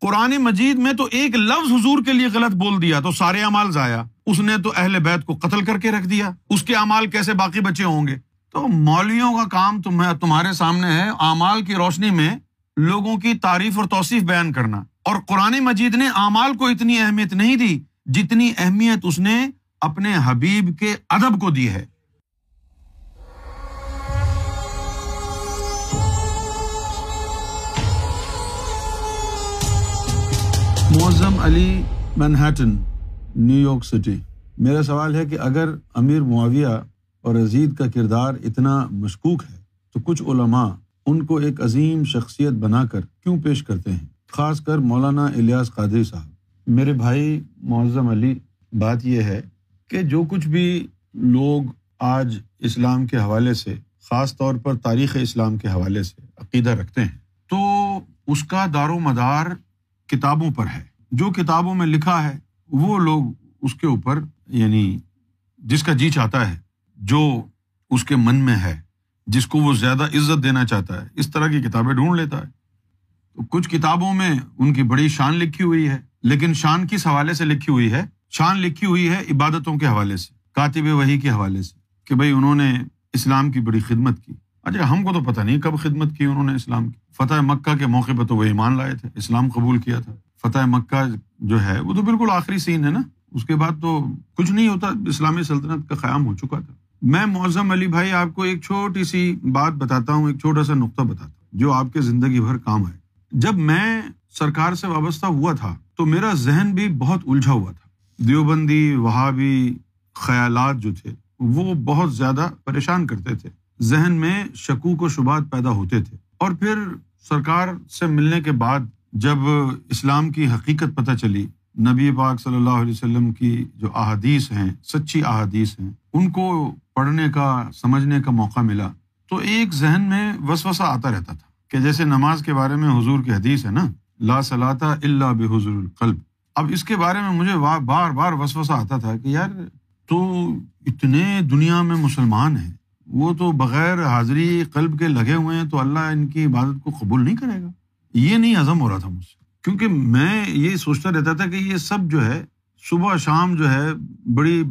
قرآن مجید میں تو ایک لفظ حضور کے لیے غلط بول دیا تو سارے امال ضائع۔ اس نے تو اہل بیت کو قتل کر کے رکھ دیا۔ اس کے امال کیسے باقی بچے ہوں گے؟ تو مولویوں کا کام تمہیں تمہارے سامنے ہے اعمال کی روشنی میں لوگوں کی تعریف اور توصیف بیان کرنا۔ اور قرآن مجید نے اعمال کو اتنی اہمیت نہیں دی جتنی اہمیت اس نے اپنے حبیب کے ادب کو دی ہے۔ Moazzam Ali Manhattan New York City. میرا سوال ہے کہ اگر امیر معاویہ اور عزید کا کردار اتنا مشکوک ہے، تو کچھ علماء ان کو ایک عظیم شخصیت بنا کر کیوں پیش کرتے ہیں؟ خاص کر مولانا الیاس قادری صاحب۔ میرے بھائی معظم علی، بات یہ ہے کہ جو کچھ بھی لوگ آج اسلام کے حوالے سے، خاص طور پر تاریخ اسلام کے حوالے سے عقیدہ رکھتے ہیں، تو اس کا دار و مدار کتابوں پر ہے۔ جو کتابوں میں لکھا ہے، وہ لوگ اس کے اوپر یعنی جس کا جی چاہتا ہے، جو اس کے من میں ہے، جس کو وہ زیادہ عزت دینا چاہتا ہے، اس طرح کی کتابیں ڈھونڈ لیتا ہے۔ تو کچھ کتابوں میں ان کی بڑی شان لکھی ہوئی ہے، لیکن شان کس حوالے سے لکھی ہوئی ہے؟ شان لکھی ہوئی ہے عبادتوں کے حوالے سے، کاتب وحی کے حوالے سے، کہ بھائی انہوں نے اسلام کی بڑی خدمت کی۔ اچھا ہم کو تو پتا نہیں کب خدمت کی انہوں نے اسلام کی۔ فتح مکہ کے موقع پہ تو وہ ایمان لائے تھے، اسلام قبول کیا تھا۔ فتح مکہ جو ہے، وہ تو بالکل آخری سین ہے نا۔ اس کے بعد تو کچھ نہیں ہوتا، اسلامی سلطنت کا قیام ہو چکا تھا۔ میں معظم علی بھائی آپ کو ایک چھوٹی سی بات بتاتا ہوں، ایک چھوٹا سا نقطہ بتاتا ہوں، جو آپ کے زندگی بھر کام ہے۔ جب میں سرکار سے وابستہ ہوا تھا، تو میرا ذہن بھی بہت الجھا ہوا تھا۔ دیوبندی، وہابی خیالات جو تھے، وہ بہت زیادہ پریشان کرتے تھے۔ ذہن میں شکوک و شبات پیدا ہوتے تھے۔ اور پھر سرکار سے ملنے کے بعد جب اسلام کی حقیقت پتہ چلی، نبی پاک صلی اللہ علیہ وسلم کی جو احادیث ہیں، سچی احادیث ہیں، ان کو پڑھنے کا، سمجھنے کا موقع ملا۔ تو ایک ذہن میں وسوسہ آتا رہتا تھا کہ جیسے نماز کے بارے میں حضور کی حدیث ہے نا، لا صلاح اللہ بحضور القلب۔ اب اس کے بارے میں مجھے بار بار وسوسہ آتا تھا کہ یار، تو اتنے دنیا میں مسلمان ہیں، وہ تو بغیر حاضری قلب کے لگے ہوئے ہیں، تو اللہ ان کی عبادت کو قبول نہیں کرے گا۔ یہ نہیں ہضم ہو رہا تھا مجھ سے۔ کیونکہ میں یہ سوچتا رہتا تھا کہ یہ سب جو ہے، صبح شام جو ہے، بڑی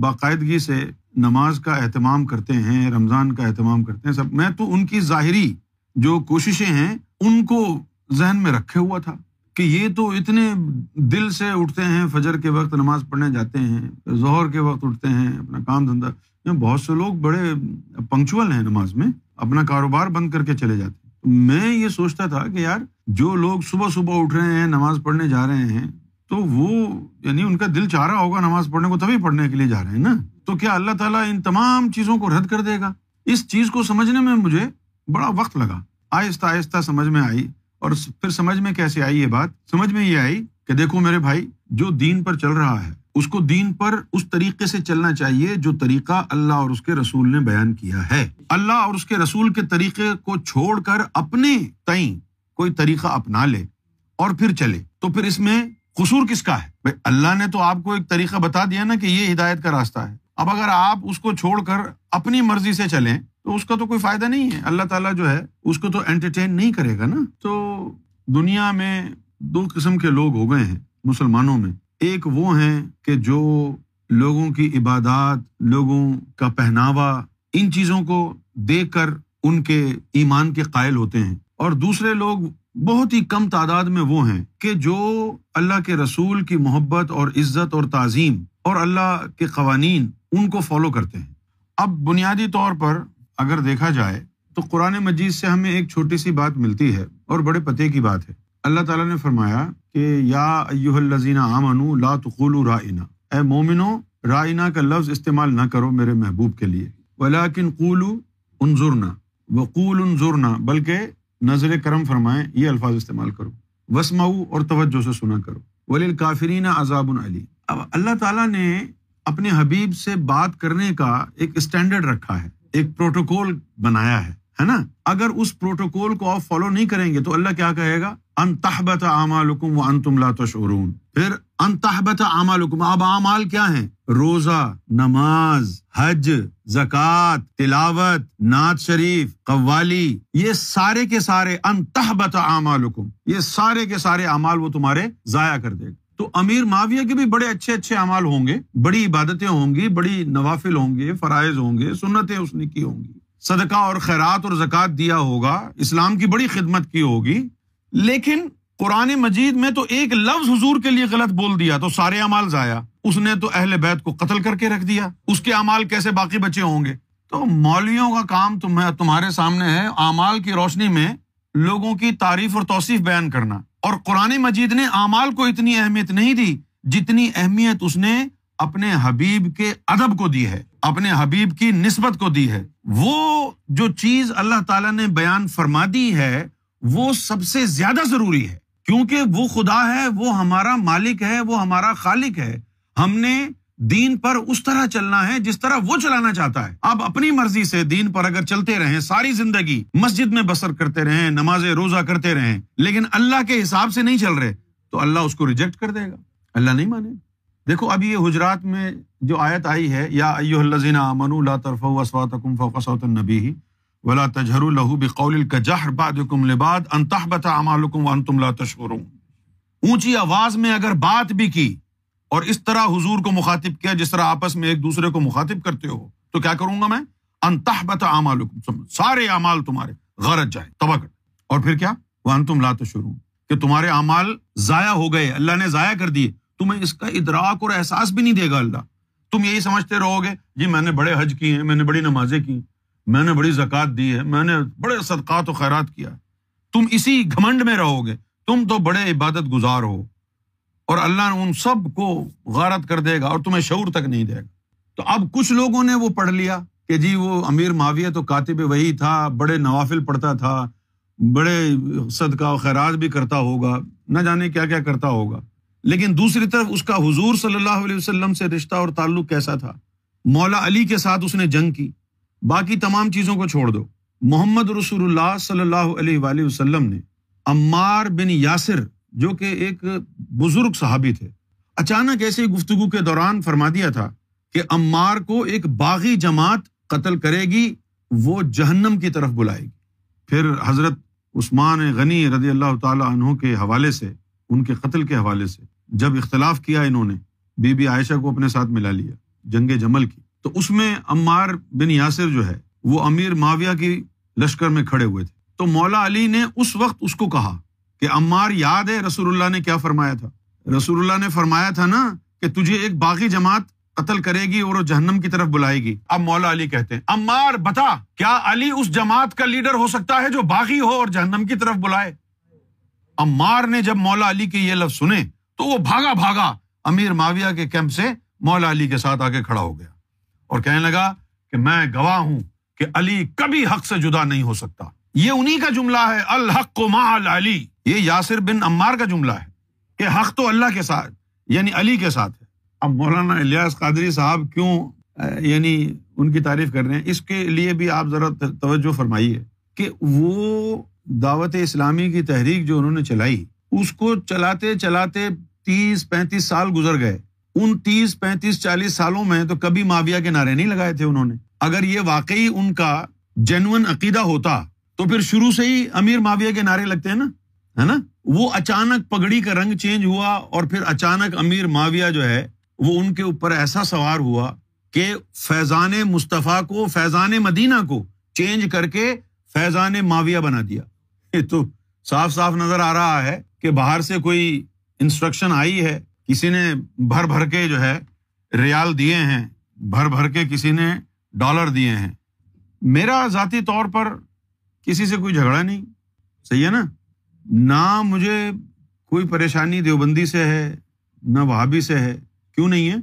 باقاعدگی سے نماز کا اہتمام کرتے ہیں، رمضان کا اہتمام کرتے ہیں، سب۔ میں تو ان کی ظاہری جو کوششیں ہیں، ان کو ذہن میں رکھے ہوا تھا کہ یہ تو اتنے دل سے اٹھتے ہیں، فجر کے وقت نماز پڑھنے جاتے ہیں، ظہر کے وقت اٹھتے ہیں، اپنا کام دھندا۔ بہت سے لوگ بڑے پنکچوئل ہیں نماز میں، اپنا کاروبار بند کر کے چلے جاتے ہیں۔ میں یہ سوچتا تھا کہ یار جو لوگ صبح صبح اٹھ رہے ہیں، نماز پڑھنے جا رہے ہیں، تو وہ یعنی ان کا دل چاہ رہا ہوگا نماز پڑھنے کو، تبھی پڑھنے کے لیے جا رہے ہیں نا؟ تو کیا اللہ تعالیٰ ان تمام چیزوں کو رد کر دے گا؟ اس چیز کو سمجھنے میں مجھے بڑا وقت لگا۔ آہستہ آہستہ سمجھ میں آئی اور پھر سمجھ میں کیسے آئی یہ بات؟ سمجھ میں یہ آئی کہ دیکھو میرے بھائی، جو دین پر چل رہا ہے اس کو دین پر اس طریقے سے چلنا چاہیے جو طریقہ اللہ اور اس کے رسول نے بیان کیا ہے۔ اللہ اور اس کے رسول کے طریقے کو چھوڑ کر اپنے تئیں کوئی طریقہ اپنا لے اور پھر چلے۔ تو پھر اس میں قصور کس کا ہے؟ بھائی، اللہ نے تو آپ کو ایک طریقہ بتا دیا نا کہ یہ ہدایت کا راستہ ہے۔ اب اگر آپ اس کو چھوڑ کر اپنی مرضی سے چلیں، تو اس کا تو کوئی فائدہ نہیں ہے۔ اللہ تعالیٰ جو ہے، اس کو تو انٹرٹین نہیں کرے گا نا۔ تو دنیا میں دو قسم کے لوگ ہو گئے ہیں، مسلمانوں میں۔ ایک وہ ہیں کہ جو لوگوں کی عبادات، لوگوں کا پہناوا، ان چیزوں کو دیکھ کر ان کے ایمان کے قائل ہوتے ہیں۔ اور دوسرے لوگ بہت ہی کم تعداد میں وہ ہیں کہ جو اللہ کے رسول کی محبت اور عزت اور تعظیم اور اللہ کے قوانین ان کو فالو کرتے ہیں۔ اب بنیادی طور پر اگر دیکھا جائے تو قرآن مجید سے ہمیں ایک چھوٹی سی بات ملتی ہے اور بڑے پتے کی بات ہے۔ اللہ تعالیٰ نے فرمایا کہ یا ایوہ الذین آمنوا لا تقولوا رائنا۔ اے مومنو، رائنا کا لفظ استعمال نہ کرو میرے محبوب کے لیے۔ ولیکن قولوا انظرنا۔ وقول انظرنا، بلکہ نظر کرم فرمائیں، یہ الفاظ استعمال کرو۔ وسمعوا اور توجہ سے سنا کرو۔ وللکافرین عذاب علی۔ اب اللہ تعالیٰ نے اپنے حبیب سے بات کرنے کا ایک اسٹینڈرڈ رکھا ہے، ایک پروٹوکول بنایا ہے۔ ہے نا؟ اگر اس پروٹوکول کو آپ فالو نہیں کریں گے تو اللہ کیا کہے گا؟ ان تحبت اعمالکم وانتم لا تشعرون۔ پھر انتحبت اعمالکم، اب اعمال کیا ہیں؟ روزہ، نماز، حج، زکوٰۃ، تلاوت، نعت شریف، قوالی، یہ سارے کے سارے انتحبت اعمالکم۔ یہ سارے کے سارے اعمال وہ تمہارے ضائع کر دے گا۔ تو امیر معاویہ کے بھی بڑے اچھے اچھے اعمال ہوں گے، بڑی عبادتیں ہوں گی، بڑی نوافل ہوں گے، فرائض ہوں گے، سنتیں اس نے کی ہوں گی۔ صدقہ اور خیرات اور زکوٰۃ دیا ہوگا، اسلام کی بڑی خدمت کی ہوگی، لیکن قرآن مجید میں تو ایک لفظ حضور کے لیے غلط بول دیا، تو سارے امال ضائع۔ اس نے تو اہل بیت کو قتل کر کے رکھ دیا۔ اس کے امال کیسے باقی بچے ہوں گے؟ تو مولویوں کا کام تمہارے سامنے ہے، اعمال کی روشنی میں لوگوں کی تعریف اور توصیف بیان کرنا۔ اور قرآن مجید نے اعمال کو اتنی اہمیت نہیں دی جتنی اہمیت اس نے اپنے حبیب کے ادب کو دی ہے۔ اپنے حبیب کی نسبت کو دی ہے۔ وہ جو چیز اللہ تعالیٰ نے بیان فرما دی ہے، وہ سب سے زیادہ ضروری ہے۔ کیونکہ وہ خدا ہے، وہ ہمارا مالک ہے، وہ ہمارا خالق ہے۔ ہم نے دین پر اس طرح چلنا ہے جس طرح وہ چلانا چاہتا ہے۔ آپ اپنی مرضی سے دین پر اگر چلتے رہیں، ساری زندگی مسجد میں بسر کرتے رہیں، نماز روزہ کرتے رہیں، لیکن اللہ کے حساب سے نہیں چل رہے، تو اللہ اس کو ریجیکٹ کر دے گا۔ اللہ نہیں مانے۔ دیکھو، اب یہ حجرات میں جو آیت آئی ہے، یا ایو الذین آمنوا لا ترفعوا اصواتکم فوق صوت النبی ولا تجهروا له بقول كجهر بعضكم لبعض ان تحبط اعمالكم وانتم لا تشعرون۔ اونچی آواز میں اگر بات بھی کی اور اس طرح حضور کو مخاطب کیا جس طرح آپس میں ایک دوسرے کو مخاطب کرتے ہو، تو کیا کروں گا میں؟ ان تحبط اعمالكم سارے اعمال تمہارے، غرض جائے، تباہ کر۔ اور پھر کیا؟ وانتم لا تشعرون، کہ تمہارے اعمال ضائع ہو گئے، اللہ نے ضائع کر دیے۔ تمہیں اس کا ادراک اور احساس بھی نہیں دے گا اللہ۔ تم یہی سمجھتے رہو گے جی میں نے بڑے حج کی ہیں، میں نے بڑی نمازیں کی میں نے بڑی زکوٰۃ دی ہے، میں نے بڑے صدقات و خیرات کیا۔ تم اسی گھمنڈ میں رہو گے، تم تو بڑے عبادت گزار ہو۔ اور اللہ نے ان سب کو غارت کر دے گا اور تمہیں شعور تک نہیں دے گا۔ تو اب کچھ لوگوں نے وہ پڑھ لیا کہ جی وہ امیر معاویہ تو کاتب وہی تھا، بڑے نوافل پڑھتا تھا، بڑے صدقہ و خیرات بھی کرتا ہوگا، نہ جانے کیا کیا کرتا ہوگا۔ لیکن دوسری طرف اس کا حضور صلی اللہ علیہ وسلم سے رشتہ اور تعلق کیسا تھا؟ مولا علی کے ساتھ اس نے جنگ کی۔ باقی تمام چیزوں کو چھوڑ دو۔ محمد رسول اللہ صلی اللہ علیہ وآلہ وسلم نے عمار بن یاسر، جو کہ ایک بزرگ صحابی تھے، اچانک ایسے گفتگو کے دوران فرما دیا تھا کہ عمار کو ایک باغی جماعت قتل کرے گی، وہ جہنم کی طرف بلائے گی۔ پھر حضرت عثمان غنی رضی اللہ تعالیٰ عنہ کے حوالے سے، ان کے قتل کے حوالے سے جب اختلاف کیا انہوں نے، بی بی عائشہ کو اپنے ساتھ ملا لیا، جنگ جمل کی۔ تو اس میں عمار بن یاسر جو ہے، وہ امیر معاویہ کی لشکر میں کھڑے ہوئے تھے۔ تو مولا علی نے اس وقت اس کو کہا کہ عمار یاد ہے رسول اللہ نے کیا فرمایا تھا؟ رسول اللہ نے فرمایا تھا نا کہ تجھے ایک باغی جماعت قتل کرے گی اور وہ جہنم کی طرف بلائے گی۔ اب مولا علی کہتے ہیں، عمار بتا، کیا علی اس جماعت کا لیڈر ہو سکتا ہے جو باغی ہو اور جہنم کی طرف بلائے؟ عمار نے جب مولا علی کے یہ لفظ سنے تو وہ بھاگا بھاگا امیر معاویہ کے کیمپ سے مولا علی کے ساتھ آ کے کھڑا ہو گیا اور کہنے لگا کہ میں گواہ ہوں کہ علی کبھی حق سے جدا نہیں ہو سکتا۔ یہ انہیں کا جملہ ہے، الحق کو علی۔ یہ یاسر بن عمار کا جملہ ہے کہ حق تو اللہ کے ساتھ یعنی علی کے ساتھ ہے۔ اب مولانا الیاس قادری صاحب کیوں یعنی ان کی تعریف کر رہے ہیں؟ اس کے لیے بھی آپ ذرا توجہ فرمائیے کہ وہ دعوت اسلامی کی تحریک جو انہوں نے چلائی، اس کو چلاتے چلاتے تیس پینتیس سال گزر گئے۔ ان تیس پینتیس چالیس سالوں میں تو کبھی معاویہ کے نعرے نہیں لگائے تھے انہوں نے۔ اگر یہ واقعی ان کا جینون عقیدہ ہوتا تو پھر شروع سے ہی امیر معاویہ کے نعرے لگتے ہیں نا، ہے نا؟ وہ اچانک پگڑی کا رنگ چینج ہوا اور پھر اچانک امیر معاویہ جو ہے، وہ ان کے اوپر ایسا سوار ہوا کہ فیضان مصطفیٰ کو، فیضان مدینہ کو چینج کر کے فیضان معاویہ بنا دیا۔ یہ تو صاف صاف نظر آ رہا ہے کہ باہر سے کوئی انسٹرکشن آئی ہے، کسی نے بھر بھر کے جو ہے ریال دیے ہیں، بھر بھر کے کسی نے ڈالر دیے ہیں۔ میرا ذاتی طور پر کسی سے کوئی جھگڑا نہیں، صحیح ہے نا؟ نہ مجھے کوئی پریشانی دیوبندی سے ہے، نہ وہابی سے ہے، کیوں نہیں ہے؟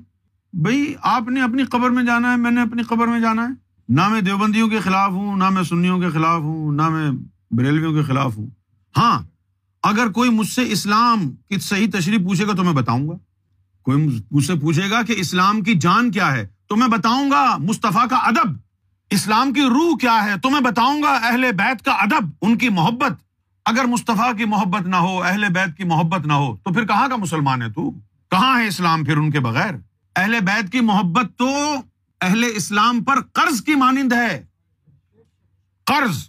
بھائی آپ نے اپنی قبر میں جانا ہے، میں نے اپنی قبر میں جانا ہے۔ نہ میں دیوبندیوں کے خلاف ہوں، نہ میں سنیوں کے خلاف ہوں، نہ میں بریلویوں کے خلاف ہوں۔ ہاں اگر کوئی مجھ سے اسلام کی صحیح تشریح پوچھے گا تو میں بتاؤں گا۔ کوئی مجھ سے پوچھے گا کہ اسلام کی جان کیا ہے تو میں بتاؤں گا مصطفیٰ کا ادب۔ اسلام کی روح کیا ہے تو میں بتاؤں گا اہل بیت کا ادب، ان کی محبت۔ اگر مصطفیٰ کی محبت نہ ہو، اہل بیت کی محبت نہ ہو، تو پھر کہاں کا مسلمان ہے تو؟ کہاں ہے اسلام پھر ان کے بغیر؟ اہل بیت کی محبت تو اہل اسلام پر قرض کی مانند ہے۔ قرض۔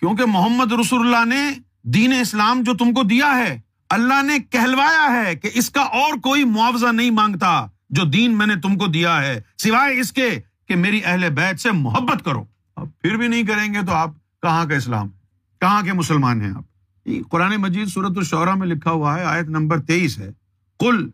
کیونکہ محمد رسول اللہ نے دین اسلام جو تم کو دیا ہے، اللہ نے کہلوایا ہے کہ اس کا اور کوئی معاوضہ نہیں مانگتا جو دین میں نے تم کو دیا ہے، سوائے اس کے کہ میری اہل بیت سے محبت کرو۔ اب پھر بھی نہیں کریں گے تو آپ کہاں کا اسلام؟ کہاں کے مسلمان ہیں آپ؟ قرآن مجید صورت الشعرا میں لکھا ہوا ہے، آیت نمبر تیئیس ہے۔ کل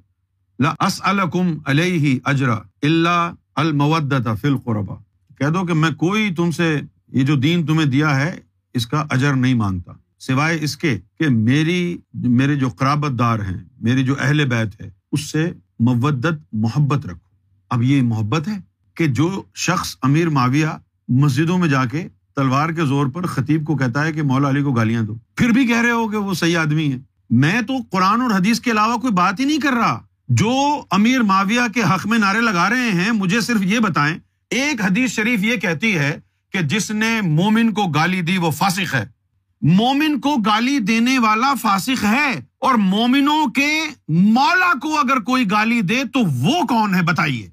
لم علیہ اجرا اللہ المودت فی القربا۔ کہہ دو کہ میں کوئی تم سے یہ جو دین تمہیں دیا ہے، اس کا اجر نہیں مانگتا۔ سوائے اس کے کہ میری، میرے جو قرابت دار ہیں میری جو اہل بیت ہے اس سے مودت، محبت رکھو۔ اب یہ محبت ہے کہ جو شخص امیر معاویہ مسجدوں میں جا کے تلوار کے زور پر خطیب کو کہتا ہے کہ مولا علی کو گالیاں دو، پھر بھی کہہ رہے ہو کہ وہ صحیح آدمی ہے میں تو قرآن اور حدیث کے علاوہ کوئی بات ہی نہیں کر رہا۔ جو امیر معاویہ کے حق میں نعرے لگا رہے ہیں، مجھے صرف یہ بتائیں، ایک حدیث شریف یہ کہتی ہے کہ جس نے مومن کو گالی دی وہ فاسق ہے۔ مومن کو گالی دینے والا فاسق ہے اور مومنوں کے مولا کو اگر کوئی گالی دے تو وہ کون ہے بتائیے؟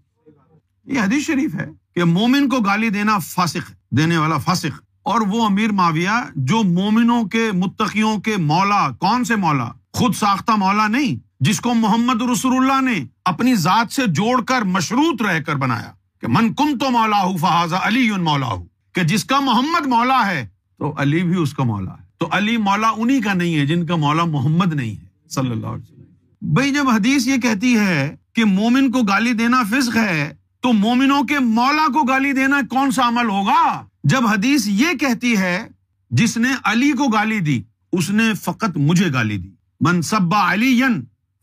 یہ حدیث شریف ہے کہ مومن کو گالی دینا فاسق، دینے والا فاسق۔ اور وہ امیر معاویہ جو مومنوں کے، متقیوں کے مولا، کون سے مولا؟ خود ساختہ مولا نہیں، جس کو محمد رسول اللہ نے اپنی ذات سے جوڑ کر مشروط رہ کر بنایا کہ من کم تو مولا ہوں فہذا علی مولا ہوں کہ جس کا محمد مولا ہے تو علی بھی اس کا مولا ہے۔ تو علی مولا انہیں کا نہیں ہے جن کا مولا محمد نہیں ہے، صلی اللہ علیہ وسلم۔ بھائی، جب حدیث یہ کہتی ہے کہ مومن کو گالی دینا فسق ہے، تو مومنوں کے مولا کو گالی دینا کون سا عمل ہوگا؟ جب حدیث یہ کہتی ہے، جس نے علی کو گالی دی، اس نے فقط مجھے گالی دی۔ من سبا علی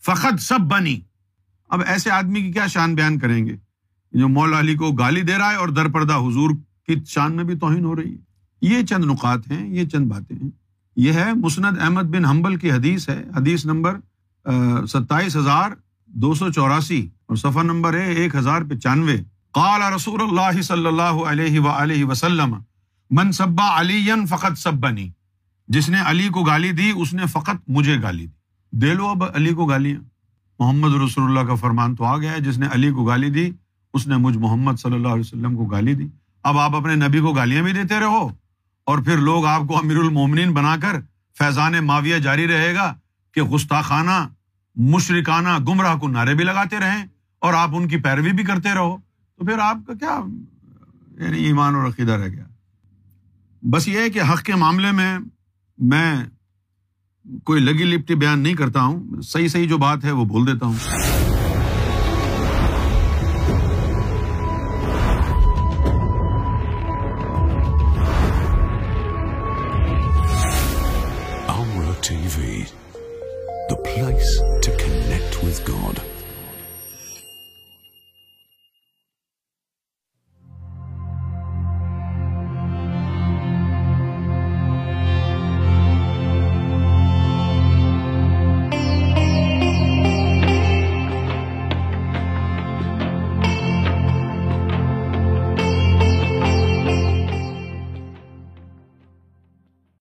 فقط سب بنی۔ اب ایسے آدمی کی کیا شان بیان کریں گے؟ جو مولا علی کو گالی دے رہا ہے اور در پردہ حضور کی شان میں بھی توہین ہو رہی ہے۔ یہ چند نقات ہیں، یہ چند باتیں ہیں۔ یہ ہے، مسند احمد بن حنبل کی حدیث ہے، حدیث نمبر ستائیس ہزار دو سو چوراسی اور سفر نمبر ہے، ایک ہزار پچانوے۔ قال رسول اللہ صلی اللہ علیہ و وسلم، من سبا علی فقط سب بنی جس نے علی کو گالی دی، اس نے فقط مجھے گالی دی۔ دے لو اب علی کو گالیاں۔ محمد رسول اللہ کا فرمان تو آ گیا ہے، جس نے علی کو گالی دی، اس نے مجھ محمد صلی اللہ علیہ وسلم کو گالی دی۔ اب آپ اپنے نبی کو گالیاں بھی دیتے رہو۔ اور پھر لوگ آپ کو امیر المومنین بنا کر فیضان معاویہ جاری رہے گا کہ گستاخانہ مشرکانہ، گمراہ کو نعرے بھی لگاتے رہیں اور آپ ان کی پیروی بھی کرتے رہو۔ تو پھر آپ کا کیا یعنی ایمان اور عقیدہ رہ گیا۔ بس یہ ہے کہ حق کے معاملے میں میں کوئی لگی لپٹی بیان نہیں کرتا ہوں۔ صحیح صحیح جو بات ہے وہ بول دیتا ہوں۔